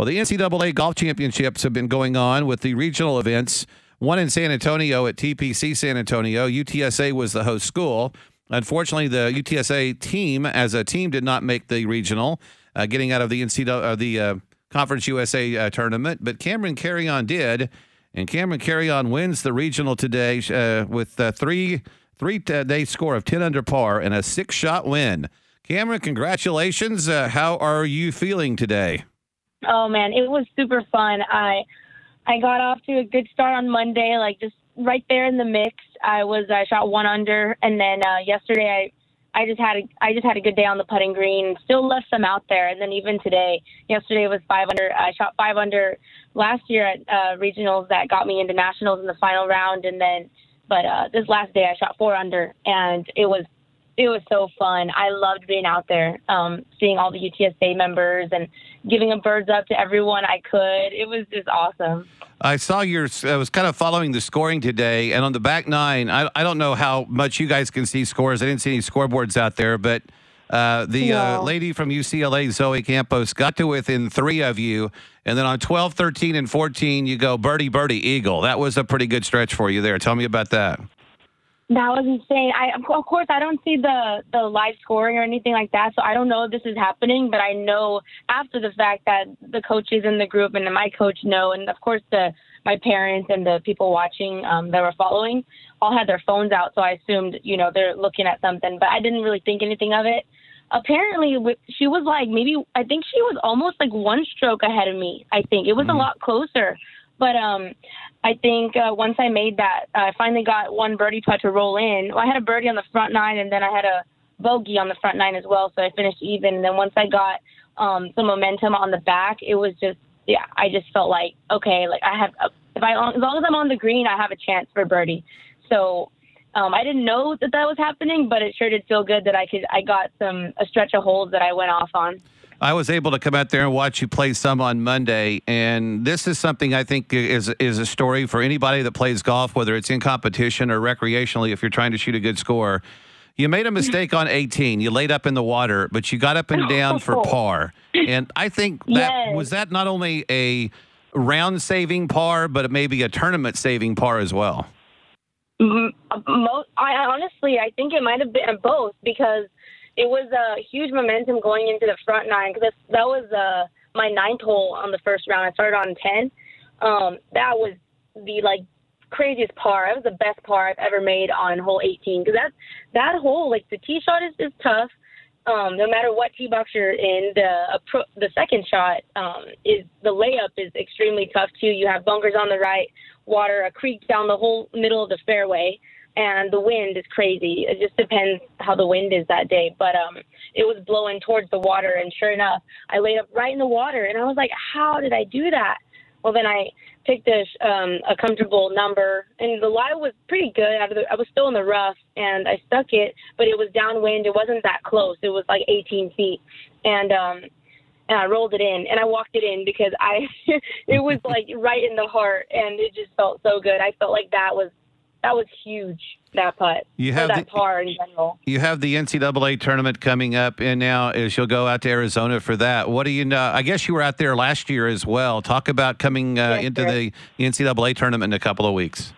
Well, the NCAA Golf Championships have been going on with the regional events. One in San Antonio at TPC San Antonio. UTSA was the host school. Unfortunately, the UTSA team, as a team, did not make the regional, uh, getting out of the NCAA, uh, the uh, Conference USA uh, tournament. But Camryn Carreon did, and Camryn Carreon wins the regional today uh, with a three three day score of ten under par and a six shot win. Camryn, congratulations! Uh, how are you feeling today? Oh man, it was super fun. I I got off to a good start on Monday, like just right there in the mix. I was I shot one under, and then uh, yesterday I I just had a I just had a good day on the putting green. Still left some out there, and then even today, yesterday was five under. I shot five under last year at uh, regionals that got me into nationals in the final round, and then but uh, this last day I shot four under, and it was it was so fun. I loved being out there, um, seeing all the UTSA members and giving a birds up to everyone I could. It was just awesome. I saw your. I was kind of following the scoring today, and on the back nine, I, I don't know how much you guys can see scores. I didn't see any scoreboards out there, but uh, the uh, lady from UCLA, Zoe Campos, got to within three of you, and then on 12, 13, and 14, you go birdie, birdie, eagle. That was a pretty good stretch for you there. Tell me about that. That was insane. I of course I don't see the the live scoring or anything like that, so I don't know if this is happening. But I know after the fact that the coaches in the group and my coach know, and of course the my parents and the people watching um, that were following all had their phones out, so I assumed you know they're looking at something, but I didn't really think anything of it. Apparently, she was like maybe I think she was almost like one stroke ahead of me. I think it was a lot closer, but um. I think uh, once I made that, I finally got one birdie putt to roll in. Well, I had a birdie on the front nine, and then I had a bogey on the front nine as well, so I finished even. And then once I got um, some momentum on the back, it was just yeah, I just felt like okay, like I have if I as long as I'm on the green, I have a chance for birdie. So um, I didn't know that that was happening, but it sure did feel good that I could I got some a stretch of holes that I went off on. I was able to come out there and watch you play some on Monday, and this is something I think is is a story for anybody that plays golf, whether it's in competition or recreationally. If you're trying to shoot a good score, you made a mistake on 18. You laid up in the water, but you got up and down for par, and I think that Yes. was that not only a round saving par, but maybe a tournament saving par as well. Most, I honestly, I think it might have been both because it was a huge momentum going into the front nine because that was uh, my ninth hole on the first round. I started on ten. Um, that was the like craziest par. That was the best par I've ever made on hole 18 because that that hole, like the tee shot is, is tough. Um, no matter what tee box you're in, the the second shot um, is the layup is extremely tough too. You have bunkers on the right, water, a creek down the whole middle of the fairway, and the wind is crazy. It just depends how the wind is that day. But um, it was blowing towards the water, and sure enough, I laid up right in the water, and I was like, "How did I do that?" Well, then I picked a um, a comfortable number, and the lie was pretty good. Out of the, I was still in the rough, and I stuck it, but it was downwind. It wasn't that close. It was like 18 feet, and um, and I rolled it in, and I walked it in because I it was like right in the heart, and it just felt so good. I felt like that was that was huge. That putt, You have that the- par in general. You have the NCAA tournament coming up, and now as you'll go out to Arizona for that. What do you know? I guess you were out there last year as well. Talk about coming uh, Yes, into sir. the NCAA tournament in a couple of weeks.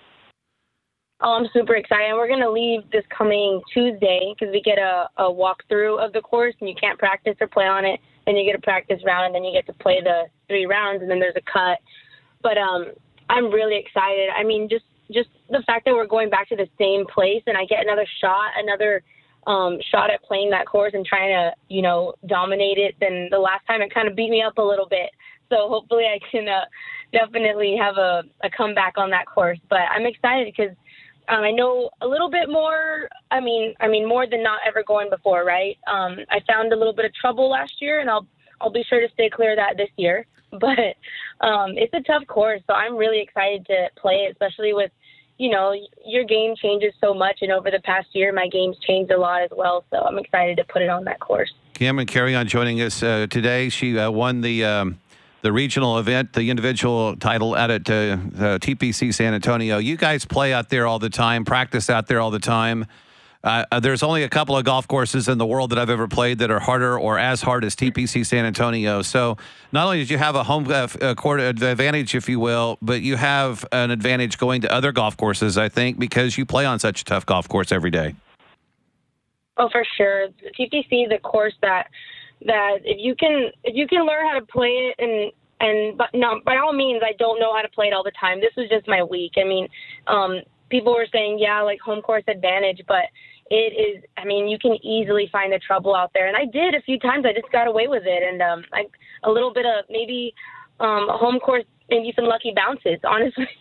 Oh, I'm super excited. We're gonna leave this coming Tuesday because we get a, a walkthrough of the course, and you can't practice or play on it. Then you get a practice round, and then you get to play the three rounds, and then there's a cut. But um, I'm really excited. I mean, just just the fact that we're going back to the same place, and I get another shot, another um, shot at playing that course and trying to, you know, dominate it. Then the last time it kind of beat me up a little bit. So hopefully I can uh, definitely have a, a comeback on that course. But I'm excited because um, I know a little bit more. I mean, I mean more than not ever going before, right? Um, I found a little bit of trouble last year, and I'll I'll be sure to stay clear of that this year. But um, it's a tough course, so I'm really excited to play it, especially with you know your game changes so much, and over the past year, my game's changed a lot as well. So I'm excited to put it on that course. Camryn Carreon joining us uh, today. She uh, won the um, the regional event, the individual title at uh, uh, TPC San Antonio. You guys play out there all the time, practice out there all the time. Uh, uh, there's only a couple of golf courses in the world that I've ever played that are harder or as hard as TPC San Antonio. So not only did you have a home uh, uh, court advantage, if you will, but you have an advantage going to other golf courses, I think, because you play on such a tough golf course every day. Oh, for sure. TPC is a course that that if you can if you can learn how to play it and and but no, by all means, I don't know how to play it all the time. This was just my week. I mean, um, people were saying, yeah, like home course advantage, but it is. I mean, you can easily find the trouble out there, and I did a few times. I just got away with it, and um, like a little bit of maybe um, home course, maybe some lucky bounces, honestly.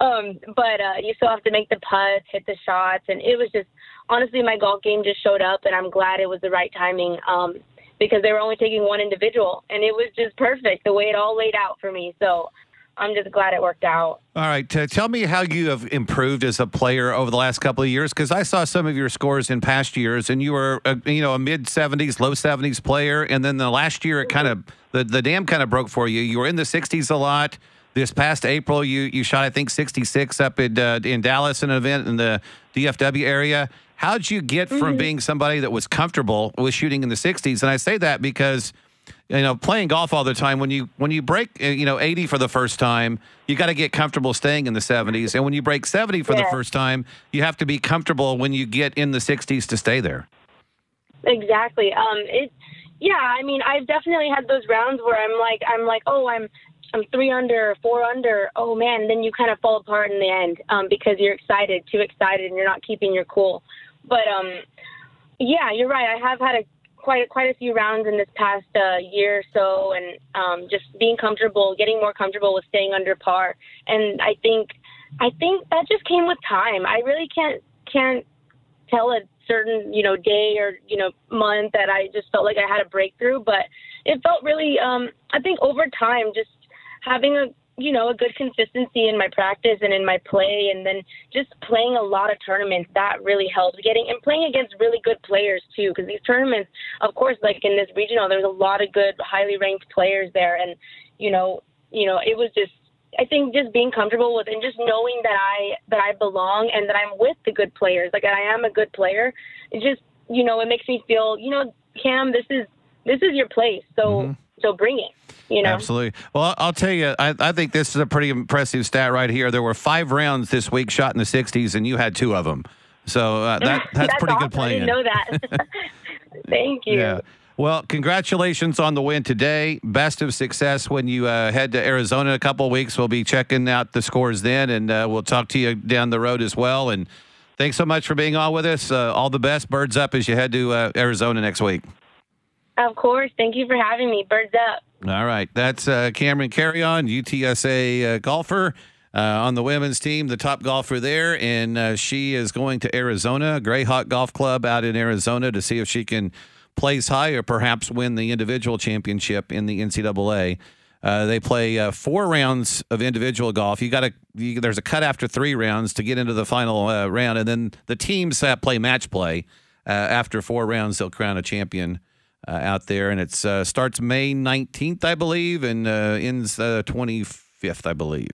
um, but uh, you still have to make the putts, hit the shots, and it was just honestly, my golf game just showed up, and I'm glad it was the right timing. Um, because they were only taking one individual, and it was just perfect the way it all laid out for me. So I'm just glad it worked out. All right, uh, tell me how you have improved as a player over the last couple of years, because I saw some of your scores in past years, and you were a, you know a mid 70s, low 70s player, and then the last year it kind of the the dam kind of broke for you. You were in the 60s a lot. This past April, you you shot I think 66 up in uh, in Dallas in an event in the DFW area. How'd you get from mm-hmm. being somebody that was comfortable with shooting in the 60s? And I say that because you know playing golf all the time when you when you break uh, you know 80 for the first time you got to get comfortable staying in the 70s and when you break 70 for yeah. the first time you have to be comfortable when you get in the 60s to stay there exactly um it yeah i mean i've definitely had those rounds where i'm like i'm like oh i'm I'm three under, four under. Oh man, then you kind of fall apart in the end um, because you're excited, too excited, and you're not keeping your cool. But um, yeah, you're right. I have had a quite quite a few rounds in this past uh, year or so, and um, just being comfortable, getting more comfortable with staying under par. And I think I think that just came with time. I really can't can't tell a certain you know day or you know month that I just felt like I had a breakthrough, but it felt really. Um, I think over time, just having a you know a good consistency in my practice and in my play and then just playing a lot of tournaments that really helps getting and playing against really good players too because these tournaments of course like in this regional there's a lot of good highly ranked players there and you know you know it was just I think just being comfortable with and just knowing that I that I belong and that I'm with the good players like I am a good player it just you know it makes me feel you know Cam this is this is your place so mm-hmm. So bring it you know? Absolutely. Well, I'll tell you, I, I think this is a pretty impressive stat right here. There were five rounds this week shot in the 60s, and you had two of them. So uh, that that's, that's, pretty awesome. good playing. I didn't know that. Thank you. Yeah. Well, congratulations on the win today. Best of success when you uh, head to Arizona in a couple of weeks. We'll be checking out the scores then, and uh, we'll talk to you down the road as well. And thanks so much for being on with us. Uh, all the best. Birds up as you head to uh, Arizona next week. Of course. Thank you for having me. Birds up. All right. That's uh, Camryn Carreon, UTSA uh, golfer. Uh, on the women's team, the top golfer there, and uh, she is going to Arizona, Grayhawk Golf Club out in Arizona, to see if she can place high or perhaps win the individual championship in the NCAA. Uh, they play uh, four rounds of individual golf. You got to there's a cut after three rounds to get into the final round, and then the teams that play match play. After four rounds, they'll crown a champion uh, out there, and it uh, starts May 19th, I believe, and uh, ends 25th, I believe.